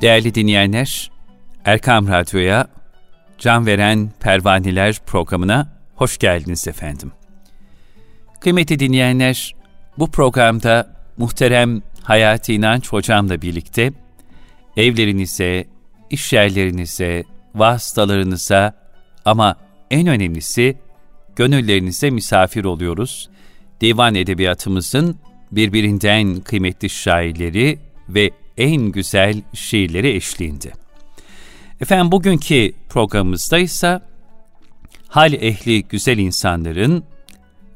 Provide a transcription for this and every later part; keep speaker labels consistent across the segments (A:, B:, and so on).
A: Değerli dinleyenler, Erkam Radyo'ya Can Veren Pervaneler programına hoş geldiniz efendim. Kıymetli dinleyenler, bu programda muhterem Hayati İnanç Hocam'la birlikte evlerinize, iş yerlerinize, vasıtalarınıza ama en önemlisi gönüllerinize misafir oluyoruz. Divan edebiyatımızın birbirinden kıymetli şairleri ve en güzel şiirleri eşliğinde. Efendim bugünkü programımızda ise hal ehli güzel insanların,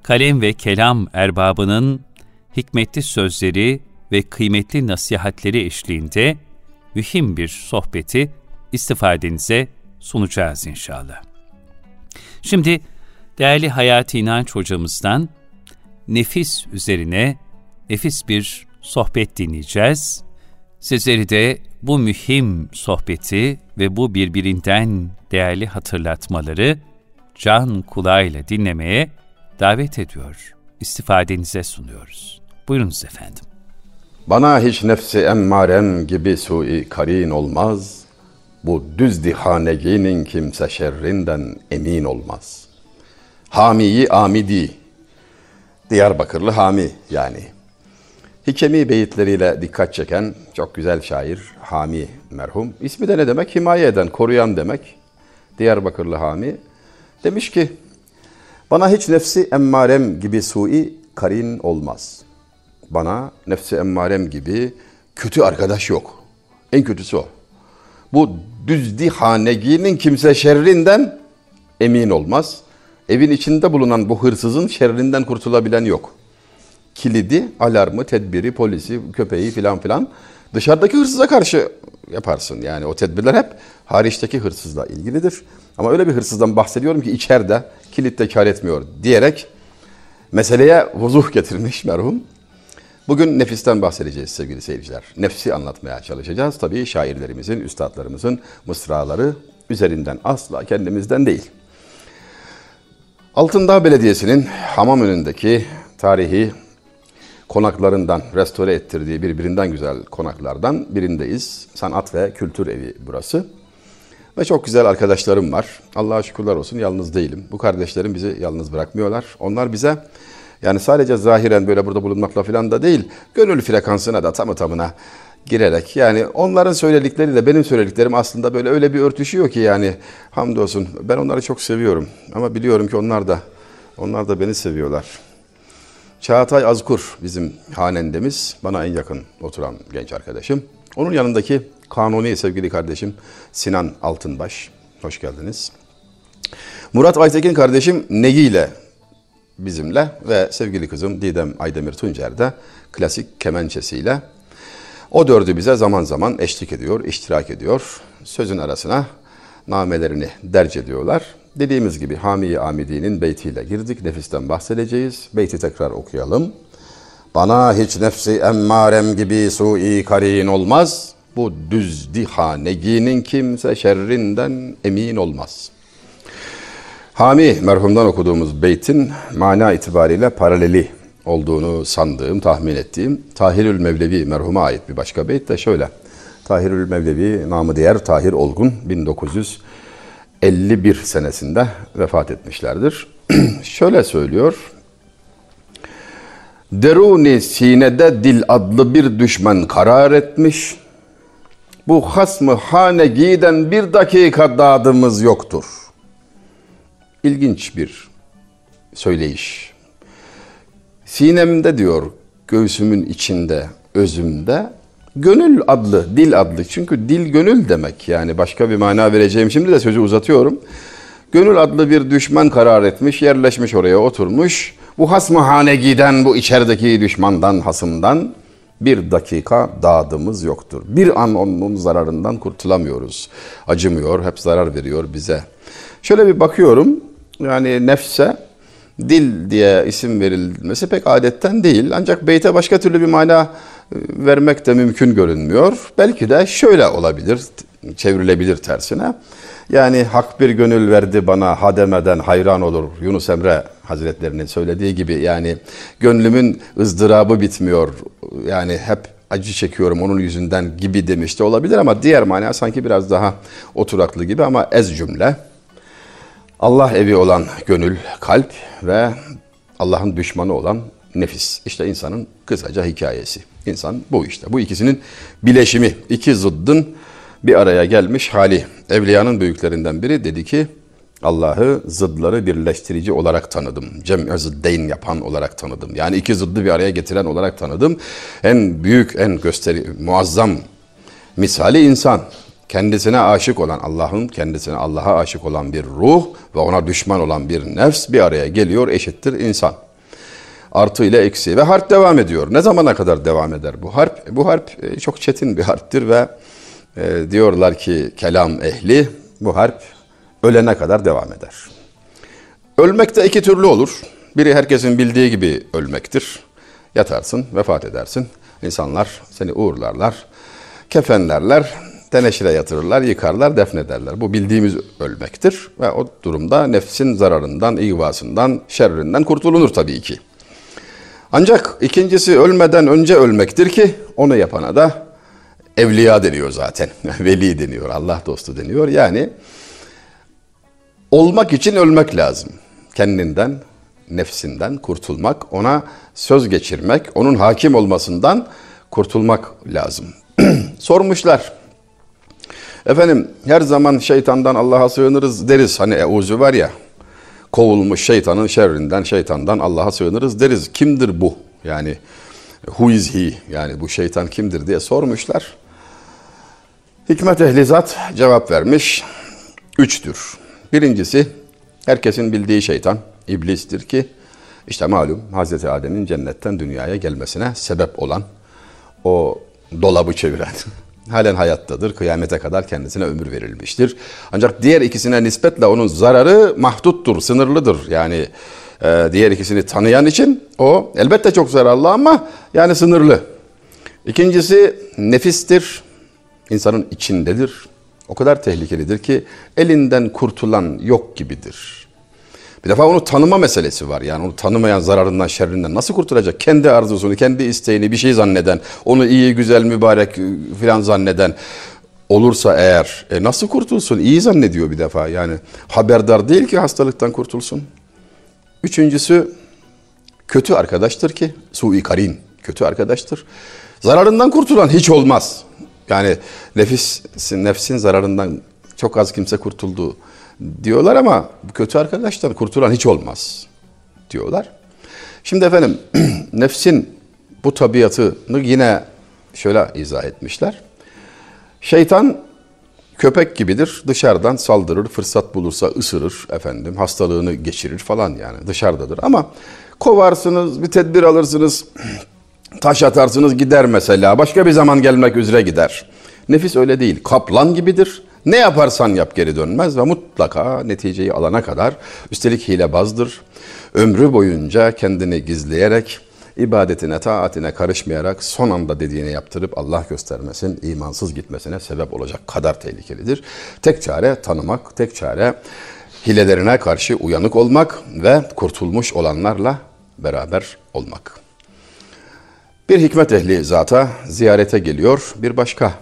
A: kalem ve kelam erbabının hikmetli sözleri ve kıymetli nasihatleri eşliğinde mühim bir sohbeti istifadenize sunacağız inşallah. Şimdi değerli Hayati İnanç hocamızdan nefis üzerine nefis bir sohbet dinleyeceğiz. Sizleri de bu mühim sohbeti ve bu birbirinden değerli hatırlatmaları can kulağıyla dinlemeye davet ediyor. İstifadenize sunuyoruz. Buyurunuz efendim.
B: Bana hiç nefsi emmarem gibi sui karin olmaz. Bu düz dihaneginin kimse şerrinden emin olmaz. Hamiyi Amidi, Diyarbakırlı Hami yani. Hikemi beyitleriyle dikkat çeken çok güzel şair Hami merhum. İsmi de ne demek? Himaye eden, koruyan demek. Diyarbakırlı Hami. Demiş ki, bana hiç nefsi emmarem gibi sui karin olmaz. Bana nefsi emmarem gibi kötü arkadaş yok. En kötüsü o. Bu düzdi haneginin kimse şerrinden emin olmaz. Evin içinde bulunan bu hırsızın şerrinden kurtulabilen yok. Kilidi, alarmı, tedbiri, polisi, köpeği filan filan dışarıdaki hırsıza karşı yaparsın. Yani o tedbirler hep hariçteki hırsızla ilgilidir. Ama öyle bir hırsızdan bahsediyorum ki içeride kilitte kar etmiyor diyerek meseleye vuzuh getirmiş merhum. Bugün nefisten bahsedeceğiz sevgili seyirciler. Nefsi anlatmaya çalışacağız. Tabii şairlerimizin, üstadlarımızın mısraları üzerinden asla kendimizden değil. Altındağ Belediyesi'nin hamam önündeki tarihi konaklarından restore ettirdiği birbirinden güzel konaklardan birindeyiz. Sanat ve Kültür Evi burası. Ve çok güzel arkadaşlarım var. Allah'a şükürler olsun yalnız değilim. Bu kardeşlerim bizi yalnız bırakmıyorlar. Onlar bize yani sadece zahiren böyle burada bulunmakla falan da değil, gönül frekansına da tamı tamına girerek yani onların söyledikleriyle benim söylediklerim aslında böyle öyle bir örtüşüyor ki yani hamdolsun ben onları çok seviyorum ama biliyorum ki onlar da onlar da beni seviyorlar. Çağatay Azkur bizim hanendemiz bana en yakın oturan genç arkadaşım. Onun yanındaki kanuni sevgili kardeşim Sinan Altınbaş. Hoş geldiniz. Murat Aytekin kardeşim Negi ile bizimle ve sevgili kızım Didem Aydemir Tuncer de klasik kemençesiyle o dördü bize zaman zaman eşlik ediyor, iştirak ediyor. Sözün arasına namelerini derc ediyorlar. Dediğimiz gibi Hami-i Amidi'nin beytiyle girdik. Nefisten bahsedeceğiz. Beyti tekrar okuyalım. Bana hiç nefsi emmarem gibi sui karin olmaz. Bu düz dihaneginin kimse şerrinden emin olmaz. Hami merhumdan okuduğumuz beytin mana itibariyle paraleli olduğunu sandığım, tahmin ettiğim Tahirül Mevlevi merhuma ait bir başka beyt de şöyle. Tahirül Mevlevi namı diğer Tahir Olgun 1951 senesinde vefat etmişlerdir. şöyle söylüyor. Deruni sinede dil adlı bir düşman karar etmiş. Bu hasmı hane giden bir dakika dadımız yoktur. İlginç bir söyleyiş. Sinemde diyor, göğsümün içinde, özümde gönül adlı, dil adlı. Çünkü dil gönül demek yani başka bir mana vereceğim. Şimdi de sözü uzatıyorum. Gönül adlı bir düşman karar etmiş, yerleşmiş oraya oturmuş. Bu hasmı hane giden bu içerideki düşmandan, hasımdan bir dakika dağdımız yoktur. Bir an onun zararından kurtulamıyoruz. Acımıyor, hep zarar veriyor bize. Şöyle bir bakıyorum, yani nefse dil diye isim verilmesi pek adetten değil. Ancak beyte başka türlü bir mana vermek de mümkün görünmüyor. Belki de şöyle olabilir, çevrilebilir tersine. Yani hak bir gönül verdi bana hademeden hayran olur. Yunus Emre Hazretlerinin söylediği gibi yani gönlümün ızdırabı bitmiyor. Yani hep acı çekiyorum onun yüzünden gibi demiş de olabilir ama diğer mana sanki biraz daha oturaklı gibi ama ez cümle. Allah evi olan gönül, kalp ve Allah'ın düşmanı olan nefis. İşte insanın kısaca hikayesi. İnsan bu işte. Bu ikisinin bileşimi. iki zıddın bir araya gelmiş hali. Evliyanın büyüklerinden biri dedi ki Allah'ı zıdları birleştirici olarak tanıdım. Cem'e zıddeyn yapan olarak tanıdım. Yani iki zıddı bir araya getiren olarak tanıdım. En büyük, en gösteri, muazzam misali insan. Kendisine aşık olan Allah'ın kendisine Allah'a aşık olan bir ruh ve ona düşman olan bir nefs bir araya geliyor eşittir insan. Artı ile eksi ve harp devam ediyor. Ne zamana kadar devam eder bu harp? Bu harp e, çok çetin bir harptir ve e, diyorlar ki kelam ehli bu harp ölene kadar devam eder. Ölmek de iki türlü olur. Biri herkesin bildiği gibi ölmektir. Yatarsın, vefat edersin. İnsanlar seni uğurlarlar, kefenlerler, teneşire yatırırlar, yıkarlar, defnederler. Bu bildiğimiz ölmektir ve o durumda nefsin zararından, ihvasından, şerrinden kurtulunur tabii ki. Ancak ikincisi ölmeden önce ölmektir ki onu yapana da evliya deniyor zaten. Veli deniyor, Allah dostu deniyor. Yani olmak için ölmek lazım. Kendinden, nefsinden kurtulmak, ona söz geçirmek, onun hakim olmasından kurtulmak lazım. Sormuşlar. Efendim her zaman şeytandan Allah'a sığınırız deriz. Hani euzu var ya kovulmuş şeytanın şerrinden, şeytandan Allah'a sığınırız deriz. Kimdir bu? Yani who is he? Yani bu şeytan kimdir diye sormuşlar. Hikmet ehli zat cevap vermiş. Üçtür. Birincisi herkesin bildiği şeytan iblistir ki işte malum Hazreti Adem'in cennetten dünyaya gelmesine sebep olan o dolabı çeviren halen hayattadır. Kıyamete kadar kendisine ömür verilmiştir. Ancak diğer ikisine nispetle onun zararı mahduttur, sınırlıdır. Yani e, diğer ikisini tanıyan için o elbette çok zararlı ama yani sınırlı. İkincisi nefistir. insanın içindedir. O kadar tehlikelidir ki elinden kurtulan yok gibidir. Bir defa onu tanıma meselesi var. Yani onu tanımayan zararından, şerrinden nasıl kurtulacak? Kendi arzusunu, kendi isteğini bir şey zanneden, onu iyi, güzel, mübarek filan zanneden olursa eğer e nasıl kurtulsun? İyi zannediyor bir defa. Yani haberdar değil ki hastalıktan kurtulsun. Üçüncüsü kötü arkadaştır ki sui karin kötü arkadaştır. Zararından kurtulan hiç olmaz. Yani nefsin, nefsin zararından çok az kimse kurtuldu diyorlar ama kötü arkadaşlar kurtulan hiç olmaz diyorlar. Şimdi efendim nefsin bu tabiatını yine şöyle izah etmişler. Şeytan köpek gibidir. Dışarıdan saldırır, fırsat bulursa ısırır efendim, hastalığını geçirir falan yani dışarıdadır. Ama kovarsınız, bir tedbir alırsınız, taş atarsınız gider mesela. Başka bir zaman gelmek üzere gider. Nefis öyle değil. Kaplan gibidir. Ne yaparsan yap geri dönmez ve mutlaka neticeyi alana kadar üstelik hilebazdır. Ömrü boyunca kendini gizleyerek ibadetine, taatine karışmayarak son anda dediğini yaptırıp Allah göstermesin, imansız gitmesine sebep olacak kadar tehlikelidir. Tek çare tanımak, tek çare hilelerine karşı uyanık olmak ve kurtulmuş olanlarla beraber olmak. Bir hikmet ehli zata ziyarete geliyor bir başka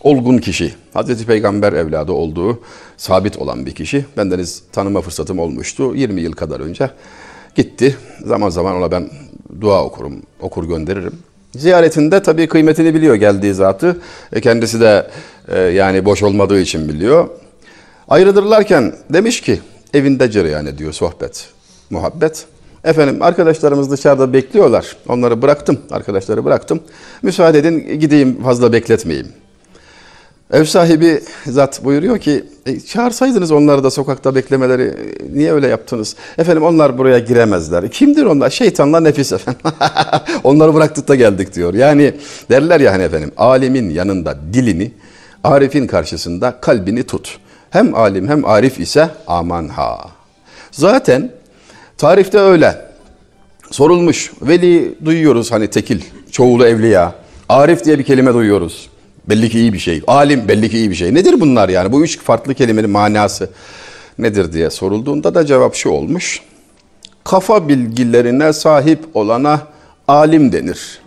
B: olgun kişi. Hazreti Peygamber evladı olduğu sabit olan bir kişi. Bendeniz tanıma fırsatım olmuştu 20 yıl kadar önce. Gitti. Zaman zaman ona ben dua okurum, okur gönderirim. Ziyaretinde tabii kıymetini biliyor geldiği zatı. E kendisi de e, yani boş olmadığı için biliyor. Ayrıdırlarken demiş ki evinde cereyan ediyor sohbet, muhabbet. Efendim arkadaşlarımız dışarıda bekliyorlar. Onları bıraktım, arkadaşları bıraktım. Müsaade edin gideyim fazla bekletmeyeyim. Ev sahibi zat buyuruyor ki e, çağırsaydınız onları da sokakta beklemeleri e, niye öyle yaptınız? Efendim onlar buraya giremezler. Kimdir onlar? Şeytanla nefis efendim. onları bıraktık da geldik diyor. Yani derler ya hani efendim alimin yanında dilini, arifin karşısında kalbini tut. Hem alim hem arif ise aman ha. Zaten tarifte öyle. Sorulmuş. Veli duyuyoruz hani tekil, çoğulu evliya. Arif diye bir kelime duyuyoruz. Belli ki iyi bir şey. Alim belli ki iyi bir şey. Nedir bunlar yani? Bu üç farklı kelimenin manası nedir diye sorulduğunda da cevap şu olmuş. Kafa bilgilerine sahip olana alim denir.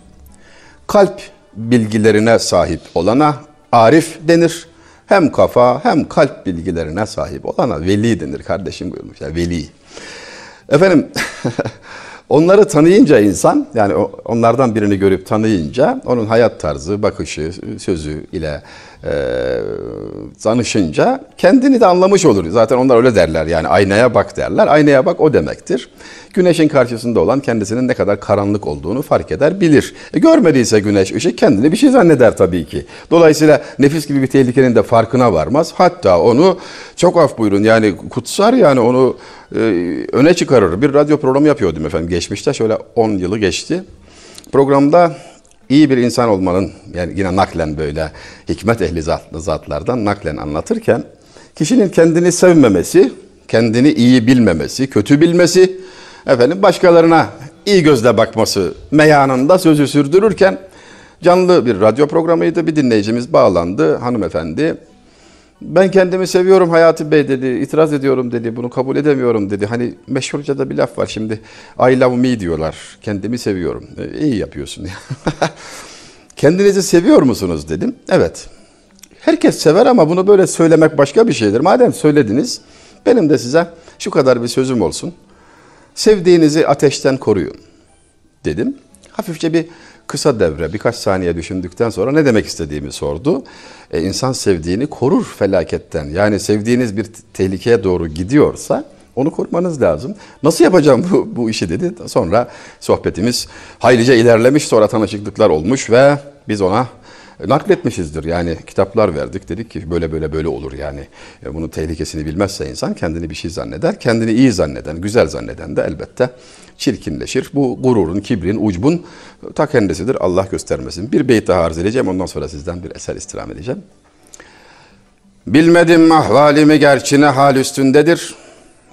B: Kalp bilgilerine sahip olana arif denir. Hem kafa hem kalp bilgilerine sahip olana veli denir kardeşim buyurmuş. Yani veli. Efendim onları tanıyınca insan yani onlardan birini görüp tanıyınca onun hayat tarzı, bakışı, sözü ile e, tanışınca kendini de anlamış olur. Zaten onlar öyle derler yani aynaya bak derler. Aynaya bak o demektir. Güneşin karşısında olan kendisinin ne kadar karanlık olduğunu fark eder, bilir. E, görmediyse güneş ışık kendini bir şey zanneder tabii ki. Dolayısıyla nefis gibi bir tehlikenin de farkına varmaz. Hatta onu çok af buyurun yani kutsar yani onu e, öne çıkarır. Bir radyo programı yapıyordum efendim geçmişte şöyle 10 yılı geçti. Programda iyi bir insan olmanın yani yine naklen böyle hikmet ehli zatlardan naklen anlatırken kişinin kendini sevmemesi, kendini iyi bilmemesi, kötü bilmesi, efendim başkalarına iyi gözle bakması meyanında sözü sürdürürken canlı bir radyo programıydı. Bir dinleyicimiz bağlandı hanımefendi. Ben kendimi seviyorum Hayati Bey dedi. itiraz ediyorum dedi. Bunu kabul edemiyorum dedi. Hani meşhurca da bir laf var şimdi. I love me diyorlar. Kendimi seviyorum. E, iyi yapıyorsun. Kendinizi seviyor musunuz dedim. Evet. Herkes sever ama bunu böyle söylemek başka bir şeydir. Madem söylediniz benim de size şu kadar bir sözüm olsun. Sevdiğinizi ateşten koruyun dedim. Hafifçe bir kısa devre birkaç saniye düşündükten sonra ne demek istediğimi sordu. E, insan sevdiğini korur felaketten. Yani sevdiğiniz bir tehlikeye doğru gidiyorsa onu korumanız lazım. Nasıl yapacağım bu, bu işi dedi. Sonra sohbetimiz haylice ilerlemiş sonra tanışıklıklar olmuş ve biz ona nakletmişizdir. Yani kitaplar verdik dedik ki böyle böyle böyle olur yani. E, bunun tehlikesini bilmezse insan kendini bir şey zanneder. Kendini iyi zanneden, güzel zanneden de elbette çirkinleşir. Bu gururun, kibrin, ucbun ta kendisidir. Allah göstermesin. Bir beyt daha arz edeceğim. Ondan sonra sizden bir eser istirham edeceğim. Bilmedim ahvalimi gerçine hal üstündedir.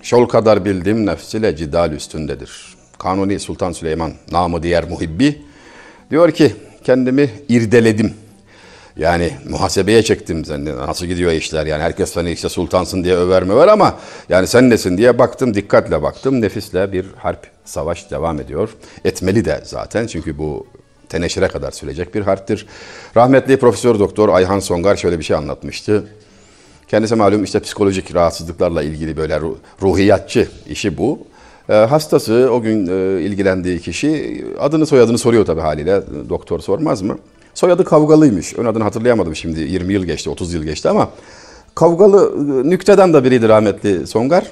B: Şol kadar bildim nefsiyle cidal üstündedir. Kanuni Sultan Süleyman namı diğer muhibbi diyor ki kendimi irdeledim. Yani muhasebeye çektim sen nasıl gidiyor işler yani herkes seni işte sultansın diye över mi var ama yani sen nesin diye baktım dikkatle baktım nefisle bir harp savaş devam ediyor. Etmeli de zaten çünkü bu teneşire kadar sürecek bir harptir. Rahmetli Profesör Doktor Ayhan Songar şöyle bir şey anlatmıştı. Kendisi malum işte psikolojik rahatsızlıklarla ilgili böyle ruhiyatçı işi bu. E, hastası o gün e, ilgilendiği kişi adını soyadını soruyor tabii haliyle. Doktor sormaz mı? Soyadı Kavgalıymış. Ön adını hatırlayamadım şimdi. 20 yıl geçti, 30 yıl geçti ama Kavgalı e, nükteden de biriydi rahmetli Songar.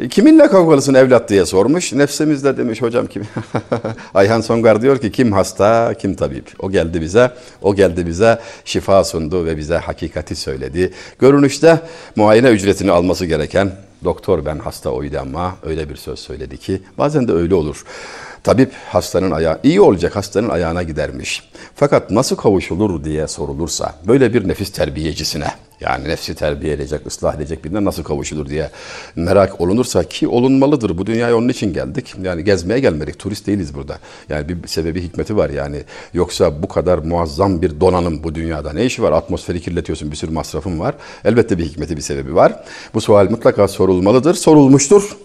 B: E, kiminle kavgalısın evlat diye sormuş. Nefsimizle demiş hocam kim? Ayhan Songar diyor ki kim hasta kim tabip. O geldi bize, o geldi bize şifa sundu ve bize hakikati söyledi. Görünüşte muayene ücretini alması gereken doktor ben hasta oydu ama öyle bir söz söyledi ki bazen de öyle olur. Tabip hastanın ayağı iyi olacak hastanın ayağına gidermiş. Fakat nasıl kavuşulur diye sorulursa böyle bir nefis terbiyecisine yani nefsi terbiye edecek, ıslah edecek birine nasıl kavuşulur diye merak olunursa ki olunmalıdır. Bu dünyaya onun için geldik. Yani gezmeye gelmedik. Turist değiliz burada. Yani bir sebebi hikmeti var yani. Yoksa bu kadar muazzam bir donanım bu dünyada ne işi var? Atmosferi kirletiyorsun bir sürü masrafın var. Elbette bir hikmeti bir sebebi var. Bu sual mutlaka sorulmalıdır. Sorulmuştur.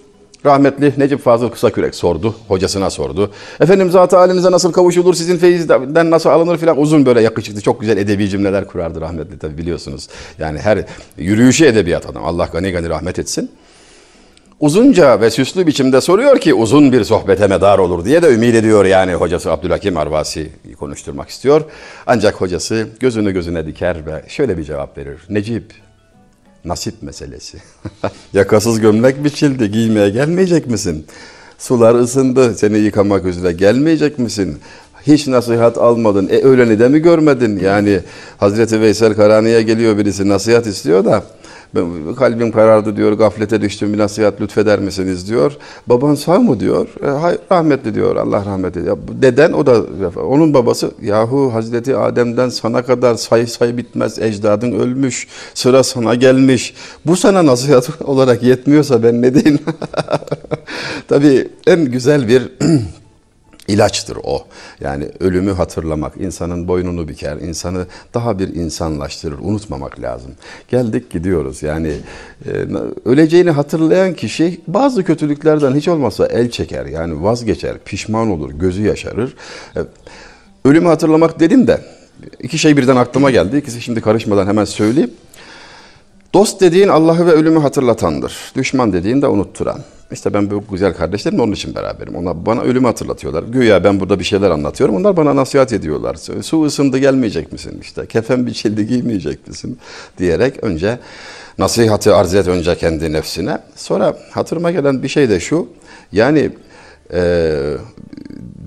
B: Rahmetli Necip Fazıl Kısakürek sordu, hocasına sordu. Efendim zat halinize nasıl kavuşulur, sizin feyizden nasıl alınır filan uzun böyle yakışıklı, çok güzel edebi cümleler kurardı rahmetli tabi biliyorsunuz. Yani her yürüyüşü edebiyat adam, Allah gani gani rahmet etsin. Uzunca ve süslü biçimde soruyor ki uzun bir sohbete medar olur diye de ümit ediyor yani hocası Abdülhakim Arvasi konuşturmak istiyor. Ancak hocası gözünü gözüne diker ve şöyle bir cevap verir. Necip Nasip meselesi. Yakasız gömlek biçildi, giymeye gelmeyecek misin? Sular ısındı, seni yıkamak üzere gelmeyecek misin? Hiç nasihat almadın. E öğleni de mi görmedin? Yani Hazreti Veysel Karani'ye geliyor birisi nasihat istiyor da kalbim karardı diyor, gaflete düştüm bir nasihat lütfeder misiniz diyor. Baban sağ mı diyor, e, hayır, rahmetli diyor, Allah rahmet eylesin. Deden o da, onun babası, yahu Hazreti Adem'den sana kadar say say bitmez, ecdadın ölmüş, sıra sana gelmiş. Bu sana nasihat olarak yetmiyorsa ben ne diyeyim? Tabii en güzel bir ilaçtır o. Yani ölümü hatırlamak, insanın boynunu biker, insanı daha bir insanlaştırır, unutmamak lazım. Geldik gidiyoruz yani e, öleceğini hatırlayan kişi bazı kötülüklerden hiç olmazsa el çeker, yani vazgeçer, pişman olur, gözü yaşarır. E, ölümü hatırlamak dedim de İki şey birden aklıma geldi. İkisi şimdi karışmadan hemen söyleyeyim. Dost dediğin Allah'ı ve ölümü hatırlatandır. Düşman dediğin de unutturan. İşte ben bu güzel kardeşlerim onun için beraberim. Onlar bana ölümü hatırlatıyorlar. Güya ben burada bir şeyler anlatıyorum. Onlar bana nasihat ediyorlar. Su ısındı gelmeyecek misin? İşte kefen biçildi giymeyecek misin? Diyerek önce nasihatı arz et önce kendi nefsine. Sonra hatırıma gelen bir şey de şu. Yani e,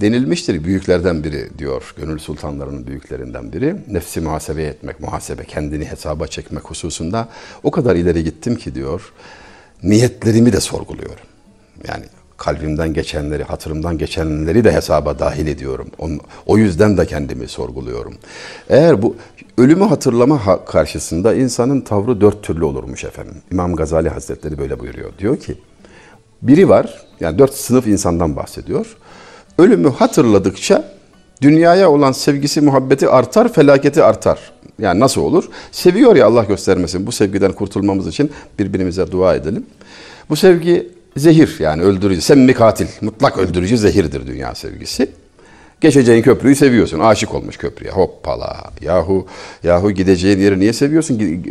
B: denilmiştir büyüklerden biri diyor. Gönül sultanlarının büyüklerinden biri. Nefsi muhasebe etmek, muhasebe kendini hesaba çekmek hususunda o kadar ileri gittim ki diyor. Niyetlerimi de sorguluyorum. Yani kalbimden geçenleri, hatırımdan geçenleri de hesaba dahil ediyorum. O yüzden de kendimi sorguluyorum. Eğer bu ölümü hatırlama karşısında insanın tavrı dört türlü olurmuş efendim. İmam Gazali Hazretleri böyle buyuruyor. Diyor ki, biri var, yani dört sınıf insandan bahsediyor. Ölümü hatırladıkça dünyaya olan sevgisi, muhabbeti artar, felaketi artar. Yani nasıl olur? Seviyor ya Allah göstermesin. Bu sevgiden kurtulmamız için birbirimize dua edelim. Bu sevgi zehir yani öldürücü, semmi katil, mutlak öldürücü zehirdir dünya sevgisi. Geçeceğin köprüyü seviyorsun. Aşık olmuş köprüye. Hoppala. Yahu yahu gideceğin yeri niye seviyorsun?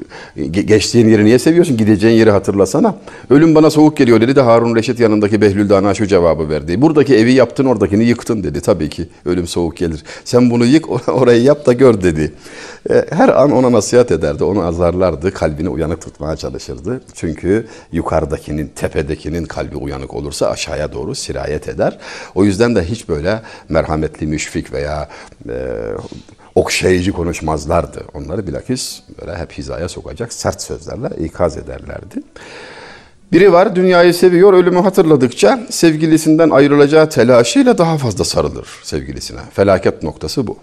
B: Geçtiğin yeri niye seviyorsun? Gideceğin yeri hatırlasana. Ölüm bana soğuk geliyor dedi de Harun Reşit yanındaki Behlül Dana şu cevabı verdi. Buradaki evi yaptın oradakini yıktın dedi. Tabii ki ölüm soğuk gelir. Sen bunu yık orayı yap da gör dedi. E, her an ona nasihat ederdi. Onu azarlardı. Kalbini uyanık tutmaya çalışırdı. Çünkü yukarıdakinin, tepedekinin kalbi uyanık olursa aşağıya doğru sirayet eder. O yüzden de hiç böyle merhamet şefkatli, müşfik veya e, okşayıcı konuşmazlardı. Onları bilakis böyle hep hizaya sokacak sert sözlerle ikaz ederlerdi. Biri var dünyayı seviyor, ölümü hatırladıkça sevgilisinden ayrılacağı telaşıyla daha fazla sarılır sevgilisine. Felaket noktası bu.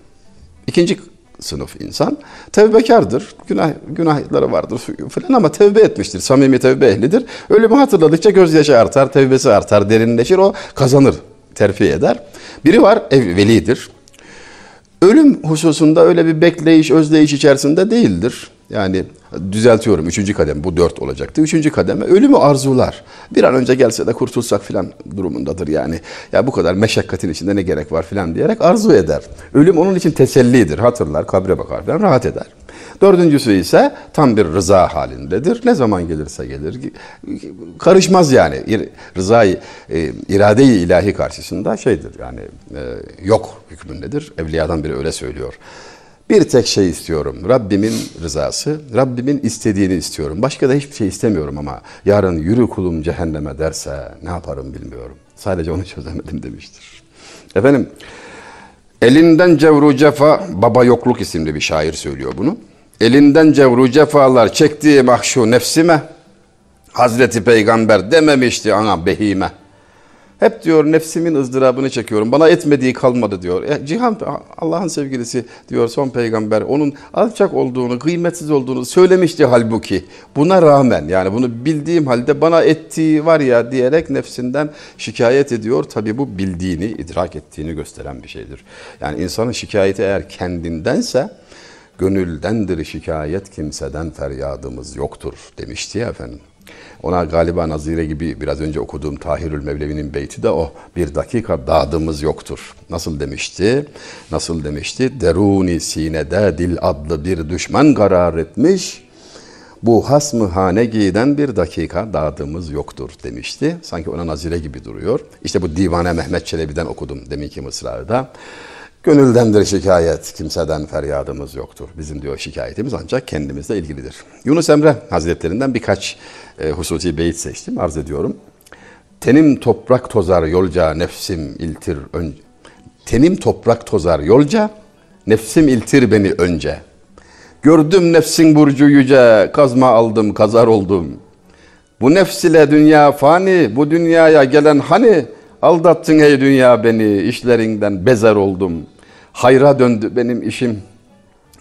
B: İkinci sınıf insan tevbekardır. Günah, günahları vardır falan ama tevbe etmiştir. Samimi tevbe ehlidir. Ölümü hatırladıkça gözyaşı artar, tevbesi artar, derinleşir. O kazanır terfi eder. Biri var ev, velidir. Ölüm hususunda öyle bir bekleyiş, özleyiş içerisinde değildir. Yani düzeltiyorum üçüncü kadem bu dört olacaktı. Üçüncü kademe ölümü arzular. Bir an önce gelse de kurtulsak filan durumundadır yani. Ya bu kadar meşakkatin içinde ne gerek var filan diyerek arzu eder. Ölüm onun için tesellidir. Hatırlar, kabre bakar filan rahat eder. Dördüncüsü ise tam bir rıza halindedir. Ne zaman gelirse gelir. Karışmaz yani. Rızayı, e, irade-i ilahi karşısında şeydir yani e, yok hükmündedir. Evliyadan biri öyle söylüyor. Bir tek şey istiyorum. Rabbimin rızası, Rabbimin istediğini istiyorum. Başka da hiçbir şey istemiyorum ama yarın yürü kulum cehenneme derse ne yaparım bilmiyorum. Sadece onu çözemedim demiştir. Efendim, elinden cevru cefa, Baba Yokluk isimli bir şair söylüyor bunu. Elinden cevru cefalar çektiği mahşu nefsime, Hazreti Peygamber dememişti ana behime. Hep diyor nefsimin ızdırabını çekiyorum. Bana etmediği kalmadı diyor. E, Cihan Allah'ın sevgilisi diyor son peygamber. Onun alçak olduğunu, kıymetsiz olduğunu söylemişti halbuki. Buna rağmen yani bunu bildiğim halde bana ettiği var ya diyerek nefsinden şikayet ediyor. Tabi bu bildiğini, idrak ettiğini gösteren bir şeydir. Yani insanın şikayeti eğer kendindense gönüldendir şikayet kimseden feryadımız yoktur demişti ya efendim. Ona galiba Nazire gibi biraz önce okuduğum Tahirül Mevlevi'nin beyti de o. Bir dakika dadımız yoktur. Nasıl demişti? Nasıl demişti? Deruni sinede dil adlı bir düşman karar etmiş. Bu hasmı hane giyden bir dakika dadımız yoktur demişti. Sanki ona nazire gibi duruyor. İşte bu Divane Mehmet Çelebi'den okudum deminki mısrada. Gönüldendir şikayet, kimseden feryadımız yoktur. Bizim diyor şikayetimiz ancak kendimizle ilgilidir. Yunus Emre Hazretlerinden birkaç e, hususi beyit seçtim, arz ediyorum. Tenim toprak tozar yolca, nefsim iltir önce. Tenim toprak tozar yolca, nefsim iltir beni önce. Gördüm nefsin burcu yüce, kazma aldım, kazar oldum. Bu nefs ile dünya fani, bu dünyaya gelen hani, aldattın ey dünya beni, işlerinden bezer oldum.'' Hayra döndü benim işim.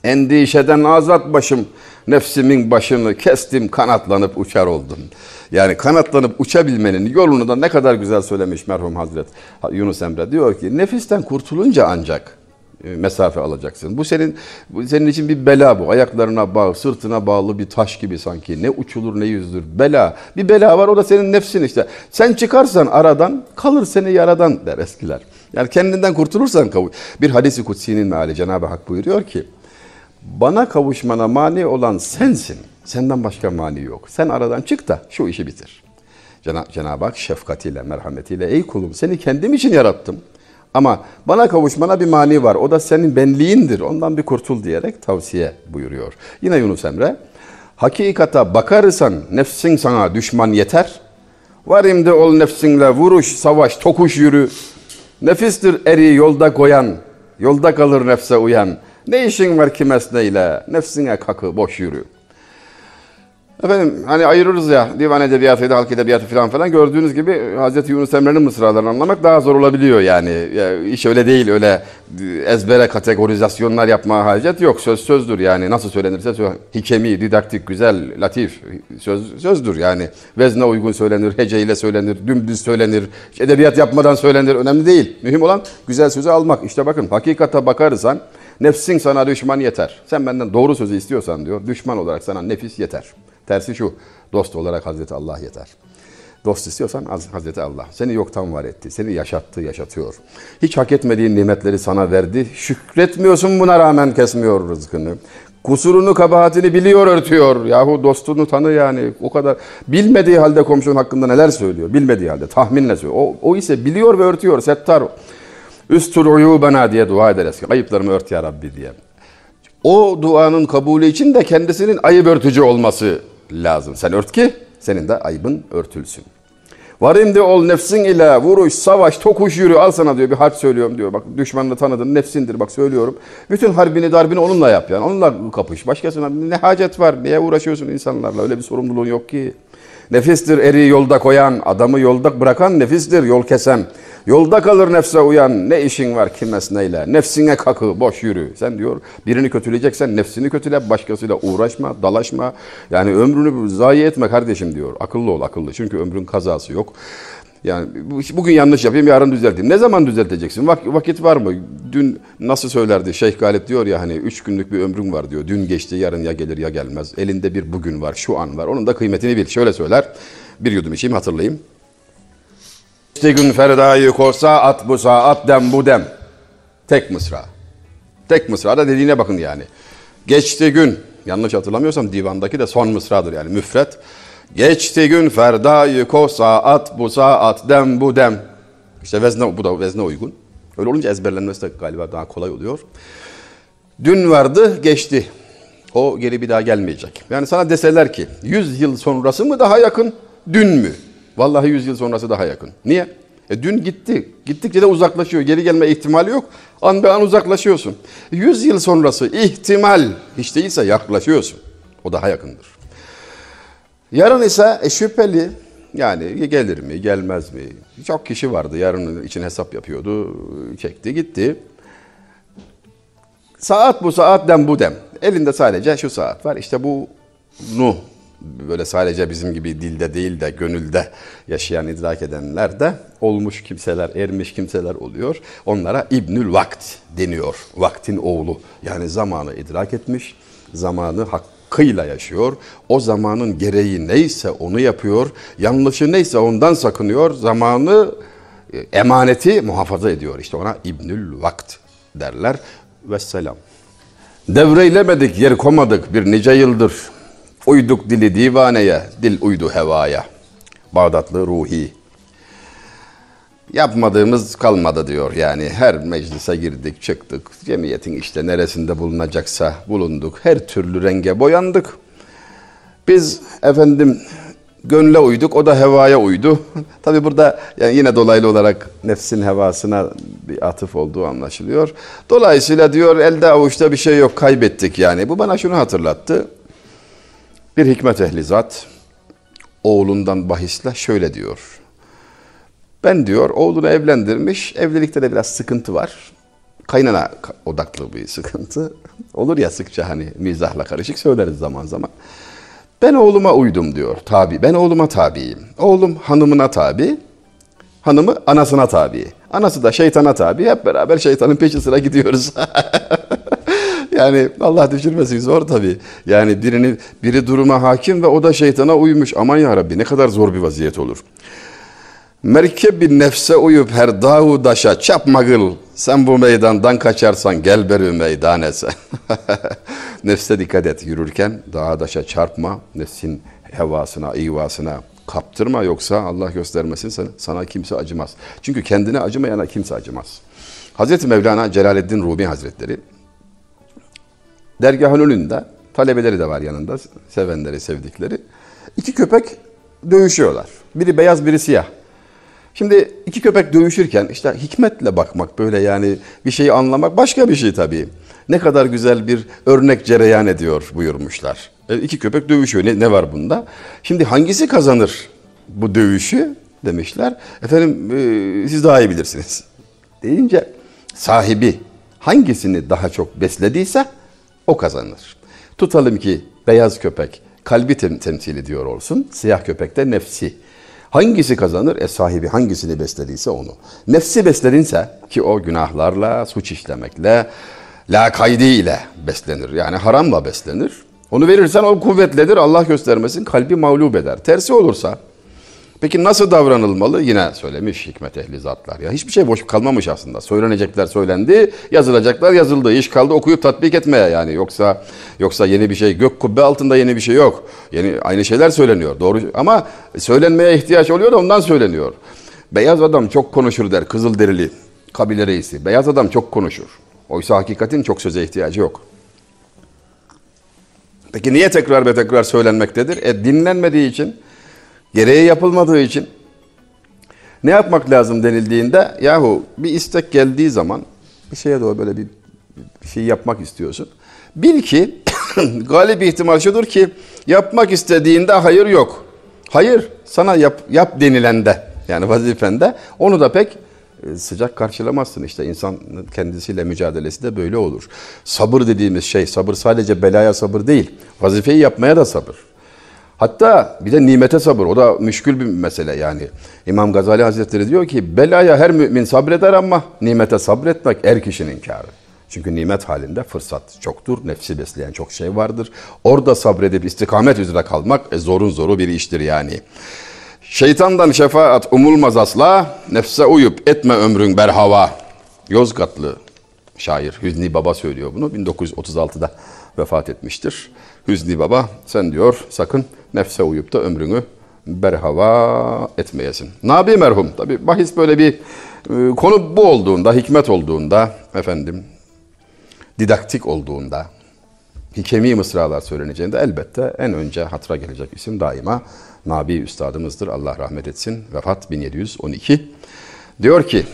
B: Endişeden azat başım. Nefsimin başını kestim, kanatlanıp uçar oldum. Yani kanatlanıp uçabilmenin yolunu da ne kadar güzel söylemiş merhum Hazret Yunus Emre. Diyor ki nefisten kurtulunca ancak e, mesafe alacaksın. Bu senin bu senin için bir bela bu. Ayaklarına bağ, sırtına bağlı bir taş gibi sanki. Ne uçulur ne yüzdür. Bela. Bir bela var o da senin nefsin işte. Sen çıkarsan aradan kalır seni yaradan der eskiler. Yani kendinden kurtulursan bir hadisi kutsinin meali Cenab-ı Hak buyuruyor ki Bana kavuşmana mani olan sensin. Senden başka mani yok. Sen aradan çık da şu işi bitir. Cenab- Cenab-ı Hak şefkatiyle, merhametiyle ey kulum seni kendim için yarattım. Ama bana kavuşmana bir mani var. O da senin benliğindir. Ondan bir kurtul diyerek tavsiye buyuruyor. Yine Yunus Emre. Hakikata bakarsan nefsin sana düşman yeter. Var imdi ol nefsinle vuruş, savaş, tokuş yürü. Nefistir eri yolda koyan, yolda kalır nefse uyan. Ne işin var ki mesneyle, nefsine kakı boş yürü. Efendim hani ayırırız ya divan edebiyatıydı, halk edebiyatı falan falan. Gördüğünüz gibi Hz. Yunus Emre'nin mısralarını anlamak daha zor olabiliyor yani. Ya, iş öyle değil öyle ezbere kategorizasyonlar yapma hacet yok. Söz sözdür yani nasıl söylenirse söz, hikemi, didaktik, güzel, latif söz sözdür yani. Vezne uygun söylenir, heceyle söylenir, dümdüz söylenir, edebiyat yapmadan söylenir önemli değil. Mühim olan güzel sözü almak. İşte bakın hakikata bakarsan nefsin sana düşman yeter. Sen benden doğru sözü istiyorsan diyor düşman olarak sana nefis yeter. Tersi şu, dost olarak Hazreti Allah yeter. Dost istiyorsan Haz- Hazreti Allah. Seni yoktan var etti, seni yaşattı, yaşatıyor. Hiç hak etmediğin nimetleri sana verdi. Şükretmiyorsun buna rağmen kesmiyor rızkını. Kusurunu, kabahatini biliyor, örtüyor. Yahu dostunu tanı yani. O kadar bilmediği halde komşunun hakkında neler söylüyor. Bilmediği halde tahminle söylüyor. O, o ise biliyor ve örtüyor. Settar. Üstür uyubena diye dua ederiz. Ayıplarımı ört ya Rabbi diye. O duanın kabulü için de kendisinin ayıp örtücü olması lazım. Sen ört ki senin de ayıbın örtülsün. Varimde ol nefsin ile vuruş, savaş, tokuş yürü al sana diyor bir harp söylüyorum diyor. Bak düşmanını tanıdın nefsindir bak söylüyorum. Bütün harbini darbini onunla yap yani onunla kapış. Başkasına ne hacet var niye uğraşıyorsun insanlarla öyle bir sorumluluğun yok ki. Nefistir eri yolda koyan, adamı yolda bırakan nefistir yol kesen. Yolda kalır nefse uyan, ne işin var kimes neyle? Nefsine kakı, boş yürü. Sen diyor birini kötüleyeceksen nefsini kötüle, başkasıyla uğraşma, dalaşma. Yani ömrünü zayi etme kardeşim diyor. Akıllı ol, akıllı. Çünkü ömrün kazası yok. Yani bu- bugün yanlış yapayım, yarın düzelteyim. Ne zaman düzelteceksin? Vak- vakit var mı? Dün nasıl söylerdi Şeyh Galip diyor ya hani üç günlük bir ömrün var diyor. Dün geçti, yarın ya gelir ya gelmez. Elinde bir bugün var, şu an var. Onun da kıymetini bil. Şöyle söyler. Bir yudum içeyim hatırlayayım. İşte gün ferdayı korsa at bu saat dem bu dem. Tek mısra. Tek mısra da dediğine bakın yani. Geçti gün. Yanlış hatırlamıyorsam divandaki de son mısradır yani müfret. Geçti gün ferdayı korsa at bu saat dem bu dem. İşte vezne, bu da vezne uygun. Öyle olunca ezberlenmesi de galiba daha kolay oluyor. Dün vardı geçti. O geri bir daha gelmeyecek. Yani sana deseler ki 100 yıl sonrası mı daha yakın, dün mü? Vallahi 100 yıl sonrası daha yakın. Niye? E dün gitti. Gittikçe de uzaklaşıyor. Geri gelme ihtimali yok. An be an uzaklaşıyorsun. 100 yıl sonrası ihtimal hiç değilse yaklaşıyorsun. O daha yakındır. Yarın ise e, şüpheli. Yani gelir mi, gelmez mi? Çok kişi vardı. Yarın için hesap yapıyordu. Çekti, gitti. Saat bu saat dem bu dem. Elinde sadece şu saat var. İşte bu nu böyle sadece bizim gibi dilde değil de gönülde yaşayan idrak edenler de olmuş kimseler, ermiş kimseler oluyor. Onlara İbnül Vakt deniyor. Vaktin oğlu. Yani zamanı idrak etmiş, zamanı hakkıyla yaşıyor. O zamanın gereği neyse onu yapıyor. Yanlışı neyse ondan sakınıyor. Zamanı e, emaneti muhafaza ediyor. İşte ona İbnül Vakt derler. Vesselam. Devreylemedik, yer komadık bir nice yıldır. Uyduk dili divaneye, dil uydu hevaya. Bağdatlı Ruhi. Yapmadığımız kalmadı diyor yani. Her meclise girdik, çıktık. Cemiyetin işte neresinde bulunacaksa bulunduk. Her türlü renge boyandık. Biz efendim gönle uyduk, o da hevaya uydu. Tabi burada yani yine dolaylı olarak nefsin hevasına bir atıf olduğu anlaşılıyor. Dolayısıyla diyor elde avuçta bir şey yok, kaybettik yani. Bu bana şunu hatırlattı. Bir hikmet ehli zat oğlundan bahisle şöyle diyor. Ben diyor oğlunu evlendirmiş, evlilikte de biraz sıkıntı var. Kaynana odaklı bir sıkıntı. Olur ya sıkça hani mizahla karışık söyleriz zaman zaman. Ben oğluma uydum diyor tabi. Ben oğluma tabiyim. Oğlum hanımına tabi. Hanımı anasına tabi. Anası da şeytana tabi. Hep beraber şeytanın peşi sıra gidiyoruz. yani Allah düşürmesin zor tabi. Yani birini biri duruma hakim ve o da şeytana uymuş. Aman ya Rabbi ne kadar zor bir vaziyet olur. Merkebi nefse uyup her dağı daşa çapma gıl. Sen bu meydandan kaçarsan gel beri meydanese. Nefse dikkat et yürürken dağa daşa çarpma. Nefsin hevasına, ivasına kaptırma yoksa Allah göstermesin sana, sana kimse acımaz. Çünkü kendine acımayana kimse acımaz. Hazreti Mevlana Celaleddin Rumi Hazretleri dergahın önünde talebeleri de var yanında sevenleri sevdikleri iki köpek dövüşüyorlar. Biri beyaz biri siyah. Şimdi iki köpek dövüşürken işte hikmetle bakmak böyle yani bir şeyi anlamak başka bir şey tabii. Ne kadar güzel bir örnek cereyan ediyor buyurmuşlar. E, iki köpek dövüşüyor. Ne, ne var bunda? Şimdi hangisi kazanır bu dövüşü demişler. Efendim e, siz daha iyi bilirsiniz. Deyince sahibi hangisini daha çok beslediyse o kazanır. Tutalım ki beyaz köpek kalbi tem temsil ediyor olsun. Siyah köpek de nefsi. Hangisi kazanır? E sahibi hangisini beslediyse onu. Nefsi besledinse ki o günahlarla, suç işlemekle, lakaydi ile beslenir. Yani haramla beslenir. Onu verirsen o kuvvetledir. Allah göstermesin kalbi mağlup eder. Tersi olursa Peki nasıl davranılmalı? Yine söylemiş hikmet ehli zatlar. Ya hiçbir şey boş kalmamış aslında. Söylenecekler söylendi, yazılacaklar yazıldı. İş kaldı okuyup tatbik etmeye yani. Yoksa yoksa yeni bir şey gök kubbe altında yeni bir şey yok. Yeni aynı şeyler söyleniyor. Doğru ama söylenmeye ihtiyaç oluyor da ondan söyleniyor. Beyaz adam çok konuşur der Kızıl derili kabile reisi. Beyaz adam çok konuşur. Oysa hakikatin çok söze ihtiyacı yok. Peki niye tekrar ve tekrar söylenmektedir? E dinlenmediği için gereği yapılmadığı için ne yapmak lazım denildiğinde yahu bir istek geldiği zaman bir şeye doğru böyle bir, bir şey yapmak istiyorsun. Bil ki galip ihtimal şudur ki yapmak istediğinde hayır yok. Hayır sana yap, yap denilende yani vazifende onu da pek e, sıcak karşılamazsın. işte insan kendisiyle mücadelesi de böyle olur. Sabır dediğimiz şey sabır sadece belaya sabır değil. Vazifeyi yapmaya da sabır. Hatta bir de nimete sabır. O da müşkül bir mesele yani. İmam Gazali Hazretleri diyor ki belaya her mümin sabreder ama nimete sabretmek er kişinin kârı. Çünkü nimet halinde fırsat çoktur. Nefsi besleyen çok şey vardır. Orada sabredip istikamet üzere kalmak e, zorun zoru bir iştir yani. Şeytandan şefaat umulmaz asla. Nefse uyup etme ömrün berhava. Yozgatlı şair Hüzni Baba söylüyor bunu. 1936'da vefat etmiştir. Hüzni Baba sen diyor sakın nefse uyup da ömrünü berhava etmeyesin. Nabi merhum tabi bahis böyle bir e, konu bu olduğunda, hikmet olduğunda efendim didaktik olduğunda hikemi mısralar söyleneceğinde elbette en önce hatıra gelecek isim daima Nabi Üstadımızdır. Allah rahmet etsin. Vefat 1712. Diyor ki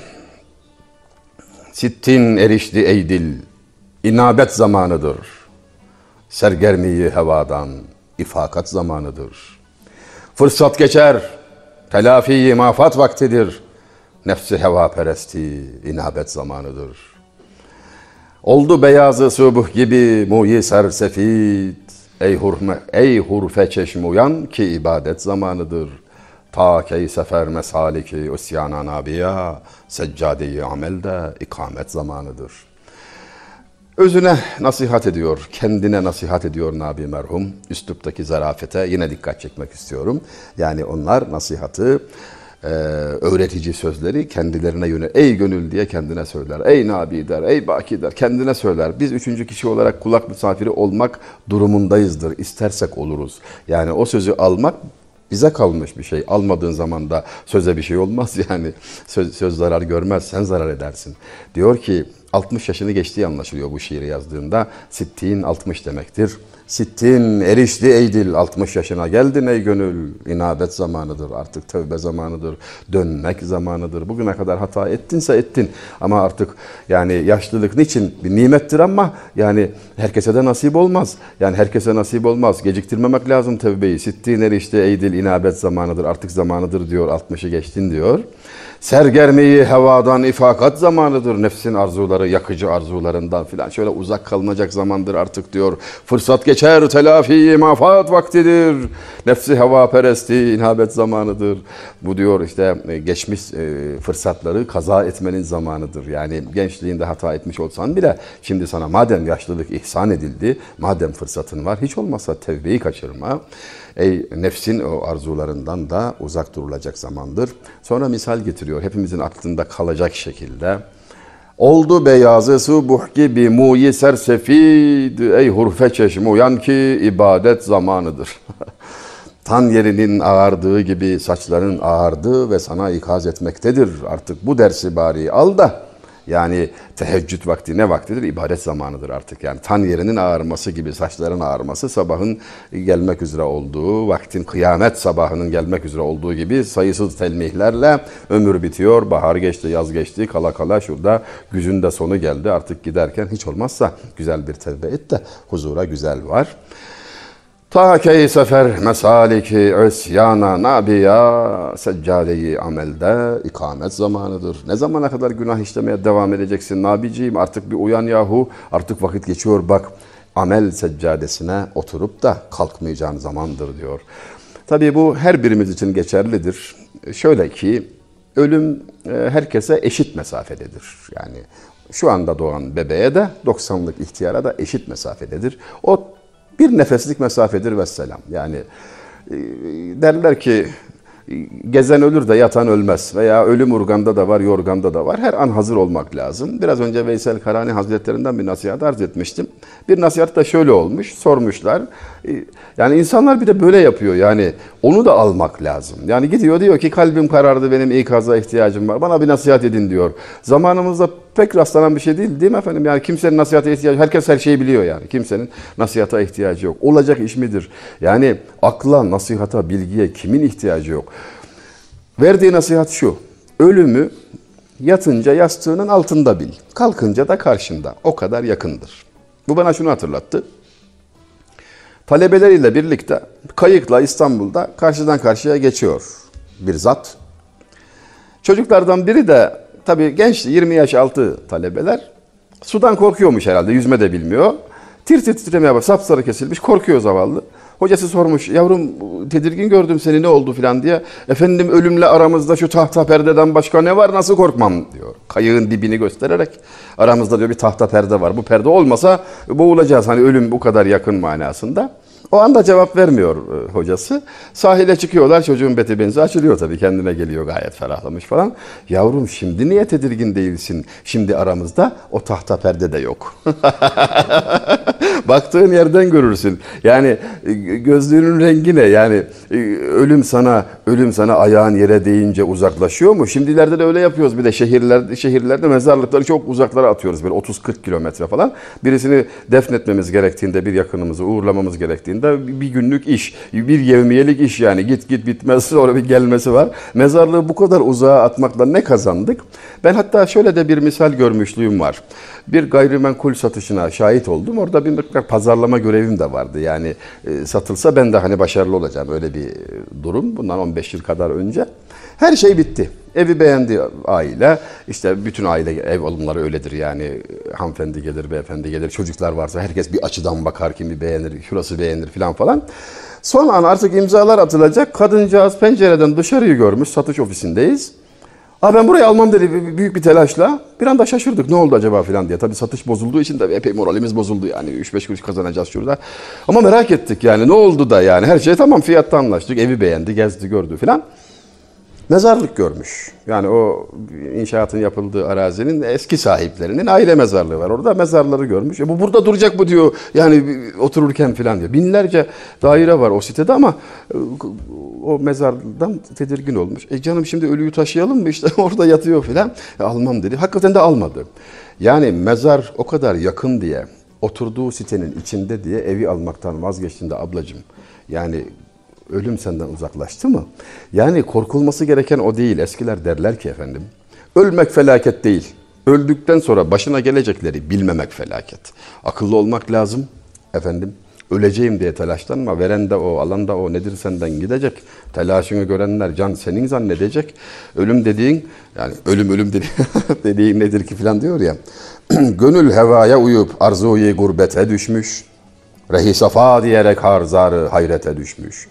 B: Sittin erişti ey dil, inabet zamanıdır. Sergermiyi hevadan, ifakat zamanıdır. Fırsat geçer, telafi mafat vaktidir. Nefsi heva peresti, inabet zamanıdır. Oldu beyazı subuh gibi muyi sersefit. Ey, hurme, ey hurfe çeşm uyan ki ibadet zamanıdır. Ta ki sefer mesaliki usyana nabiya, seccadeyi amelde ikamet zamanıdır.'' Özüne nasihat ediyor, kendine nasihat ediyor Nabi merhum. Üsluptaki zarafete yine dikkat çekmek istiyorum. Yani onlar nasihatı, e, öğretici sözleri kendilerine yönelik. Ey gönül diye kendine söyler. Ey Nabi der, ey Baki der. Kendine söyler. Biz üçüncü kişi olarak kulak misafiri olmak durumundayızdır. İstersek oluruz. Yani o sözü almak bize kalmış bir şey. Almadığın zaman da söze bir şey olmaz yani. Söz, söz zarar görmez, sen zarar edersin. Diyor ki 60 yaşını geçtiği anlaşılıyor bu şiiri yazdığında. Sittin 60 demektir. Sittin erişti ey dil 60 yaşına geldin ey gönül. İnabet zamanıdır artık tövbe zamanıdır. Dönmek zamanıdır. Bugüne kadar hata ettinse ettin. Ama artık yani yaşlılık niçin? Bir nimettir ama yani herkese de nasip olmaz. Yani herkese nasip olmaz. Geciktirmemek lazım tövbeyi. Sittin erişti ey dil inabet zamanıdır artık zamanıdır diyor. 60'ı geçtin diyor. Sergermeyi hevadan ifakat zamanıdır. Nefsin arzuları, yakıcı arzularından filan. Şöyle uzak kalınacak zamandır artık diyor. Fırsat geçer, telafi mafat vaktidir. Nefsi heva peresti, inhabet zamanıdır. Bu diyor işte e, geçmiş e, fırsatları kaza etmenin zamanıdır. Yani gençliğinde hata etmiş olsan bile şimdi sana madem yaşlılık ihsan edildi, madem fırsatın var hiç olmazsa tevbeyi kaçırma. Ey nefsin o arzularından da uzak durulacak zamandır. Sonra misal getiriyor. Hepimizin aklında kalacak şekilde. Oldu beyazı subuh gibi muyi sersefid ey hurfe çeşmi uyan ki ibadet zamanıdır. Tan yerinin ağardığı gibi saçların ağardı ve sana ikaz etmektedir. Artık bu dersi bari al da yani teheccüd vakti ne vaktidir? İbadet zamanıdır artık. Yani tan yerinin ağarması gibi saçların ağarması sabahın gelmek üzere olduğu, vaktin kıyamet sabahının gelmek üzere olduğu gibi sayısız telmihlerle ömür bitiyor. Bahar geçti, yaz geçti, kala kala şurada gücün de sonu geldi. Artık giderken hiç olmazsa güzel bir tevbe et de huzura güzel var. Ta ki sefer mesaliki ösyana nabiya seccadeyi amelde ikamet zamanıdır. Ne zamana kadar günah işlemeye devam edeceksin nabiciğim artık bir uyan yahu artık vakit geçiyor bak amel seccadesine oturup da kalkmayacağın zamandır diyor. Tabii bu her birimiz için geçerlidir. Şöyle ki ölüm e, herkese eşit mesafededir. Yani şu anda doğan bebeğe de 90'lık ihtiyara da eşit mesafededir. O bir nefeslik mesafedir ve. Yani e, derler ki gezen ölür de yatan ölmez veya ölüm urganda da var, yorganda da var. Her an hazır olmak lazım. Biraz önce Veysel Karani Hazretlerinden bir nasihat arz etmiştim. Bir nasihat da şöyle olmuş, sormuşlar. E, yani insanlar bir de böyle yapıyor. Yani onu da almak lazım. Yani gidiyor diyor ki kalbim karardı, benim ikaza ihtiyacım var. Bana bir nasihat edin diyor. Zamanımızda pek rastlanan bir şey değil değil mi efendim? Yani kimsenin nasihata ihtiyacı, herkes her şeyi biliyor yani. Kimsenin nasihata ihtiyacı yok. Olacak iş midir? Yani akla, nasihata, bilgiye kimin ihtiyacı yok? Verdiği nasihat şu. Ölümü yatınca yastığının altında bil. Kalkınca da karşında. O kadar yakındır. Bu bana şunu hatırlattı. Talebeleriyle birlikte kayıkla İstanbul'da karşıdan karşıya geçiyor bir zat. Çocuklardan biri de tabii genç 20 yaş altı talebeler sudan korkuyormuş herhalde yüzme de bilmiyor. Tir tir titremeye bak sapsarı kesilmiş korkuyor zavallı. Hocası sormuş yavrum tedirgin gördüm seni ne oldu filan diye. Efendim ölümle aramızda şu tahta perdeden başka ne var nasıl korkmam diyor. Kayığın dibini göstererek aramızda diyor bir tahta perde var. Bu perde olmasa boğulacağız hani ölüm bu kadar yakın manasında. O anda cevap vermiyor e, hocası. Sahile çıkıyorlar çocuğun beti benzi açılıyor tabii kendine geliyor gayet ferahlamış falan. Yavrum şimdi niye tedirgin değilsin? Şimdi aramızda o tahta perde de yok. Baktığın yerden görürsün. Yani e, gözlüğünün rengi ne? Yani e, ölüm sana ölüm sana ayağın yere değince uzaklaşıyor mu? Şimdilerde de öyle yapıyoruz. Bir de şehirlerde şehirlerde mezarlıkları çok uzaklara atıyoruz böyle 30-40 kilometre falan. Birisini defnetmemiz gerektiğinde bir yakınımızı uğurlamamız gerektiğinde bir günlük iş, bir yevmiyelik iş yani git git bitmez sonra bir gelmesi var. Mezarlığı bu kadar uzağa atmakla ne kazandık? Ben hatta şöyle de bir misal görmüşlüğüm var bir gayrimenkul satışına şahit oldum. Orada bir miktar pazarlama görevim de vardı. Yani e, satılsa ben de hani başarılı olacağım. Öyle bir durum. Bundan 15 yıl kadar önce. Her şey bitti. Evi beğendi aile. İşte bütün aile ev alımları öyledir yani. Hanımefendi gelir, beyefendi gelir. Çocuklar varsa herkes bir açıdan bakar. Kimi beğenir, şurası beğenir falan falan. Son an artık imzalar atılacak. Kadıncağız pencereden dışarıyı görmüş. Satış ofisindeyiz. Aa ben burayı almam dedi büyük bir telaşla. Bir anda şaşırdık ne oldu acaba falan diye. Tabii satış bozulduğu için de epey moralimiz bozuldu yani. 3-5 kuruş kazanacağız şurada. Ama merak ettik yani ne oldu da yani. Her şey tamam fiyatta anlaştık. Evi beğendi, gezdi, gördü falan mezarlık görmüş. Yani o inşaatın yapıldığı arazinin eski sahiplerinin aile mezarlığı var. Orada mezarları görmüş. E bu burada duracak bu diyor. Yani otururken falan diyor. Binlerce daire var o sitede ama e, o mezardan tedirgin olmuş. E canım şimdi ölüyü taşıyalım mı? İşte orada yatıyor falan. E almam dedi. Hakikaten de almadı. Yani mezar o kadar yakın diye oturduğu sitenin içinde diye evi almaktan vazgeçtiğinde ablacığım. Yani ölüm senden uzaklaştı mı? Yani korkulması gereken o değil. Eskiler derler ki efendim, ölmek felaket değil. Öldükten sonra başına gelecekleri bilmemek felaket. Akıllı olmak lazım efendim. Öleceğim diye telaşlanma. Veren de o, alan da o. Nedir senden gidecek? Telaşını görenler can senin zannedecek. Ölüm dediğin, yani ölüm ölüm dediğin, dediğin nedir ki falan diyor ya. Gönül hevaya uyup arzuyu gurbete düşmüş. Rehi safa diyerek harzarı hayrete düşmüş.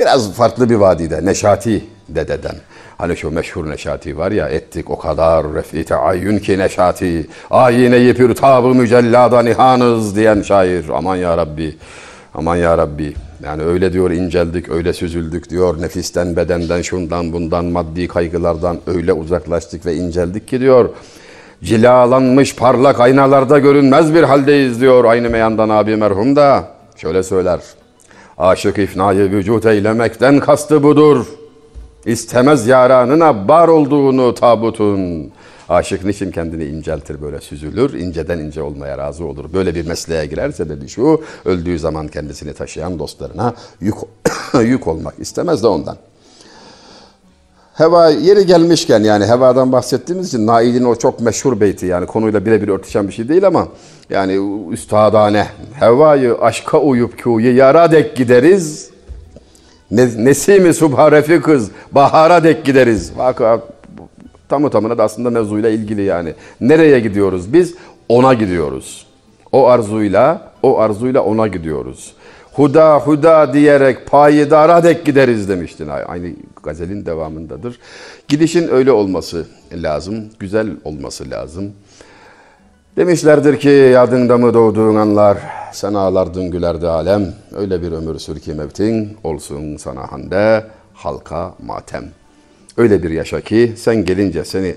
B: Biraz farklı bir vadide. Neşati dededen. Hani şu meşhur Neşati var ya ettik o kadar refi teayyün ki Neşati. Ayine pür tabı mücellada nihanız diyen şair. Aman ya Rabbi. Aman ya Rabbi. Yani öyle diyor inceldik, öyle süzüldük diyor. Nefisten, bedenden, şundan, bundan, maddi kaygılardan öyle uzaklaştık ve inceldik ki diyor. Cilalanmış parlak aynalarda görünmez bir haldeyiz diyor aynı meyandan abi merhum da. Şöyle söyler. Aşık ifnayı vücut eylemekten kastı budur. İstemez yaranına bar olduğunu tabutun. Aşık niçin kendini inceltir böyle süzülür, inceden ince olmaya razı olur. Böyle bir mesleğe girerse dedi şu, öldüğü zaman kendisini taşıyan dostlarına yük, yük olmak istemez de ondan. Heva yeri gelmişken yani hevadan bahsettiğimiz için Nail'in o çok meşhur beyti yani konuyla birebir örtüşen bir şey değil ama yani üstadane hevayı aşka uyup kuyu yara dek gideriz Nesimi subha refikız bahara dek gideriz. Bak, tamı tamına da aslında mevzuyla ilgili yani. Nereye gidiyoruz biz? Ona gidiyoruz. O arzuyla, o arzuyla ona gidiyoruz. Huda huda diyerek payidara dek gideriz demiştin. Aynı gazelin devamındadır. Gidişin öyle olması lazım, güzel olması lazım. Demişlerdir ki yadında mı doğduğun anlar, sen ağlardın gülerdi alem. Öyle bir ömür sür ki mevtin, olsun sana hande, halka matem. Öyle bir yaşa ki sen gelince seni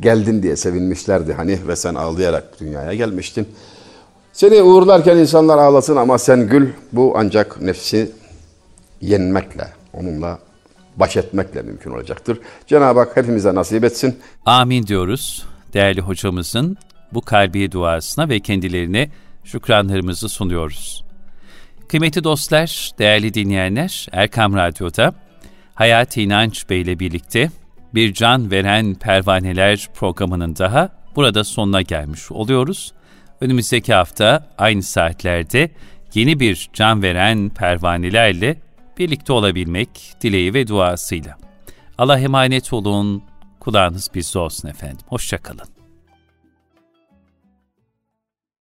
B: geldin diye sevinmişlerdi hani ve sen ağlayarak dünyaya gelmiştin. Seni uğurlarken insanlar ağlasın ama sen gül. Bu ancak nefsi yenmekle, onunla baş etmekle mümkün olacaktır. Cenab-ı Hak hepimize nasip etsin.
A: Amin diyoruz değerli hocamızın bu kalbi duasına ve kendilerine şükranlarımızı sunuyoruz. Kıymetli dostlar, değerli dinleyenler, Erkam Radyo'da Hayati İnanç Bey ile birlikte bir can veren pervaneler programının daha burada sonuna gelmiş oluyoruz. Önümüzdeki hafta aynı saatlerde yeni bir can veren pervanelerle birlikte olabilmek dileği ve duasıyla. Allah emanet olun, kulağınız bizde olsun efendim. Hoşçakalın.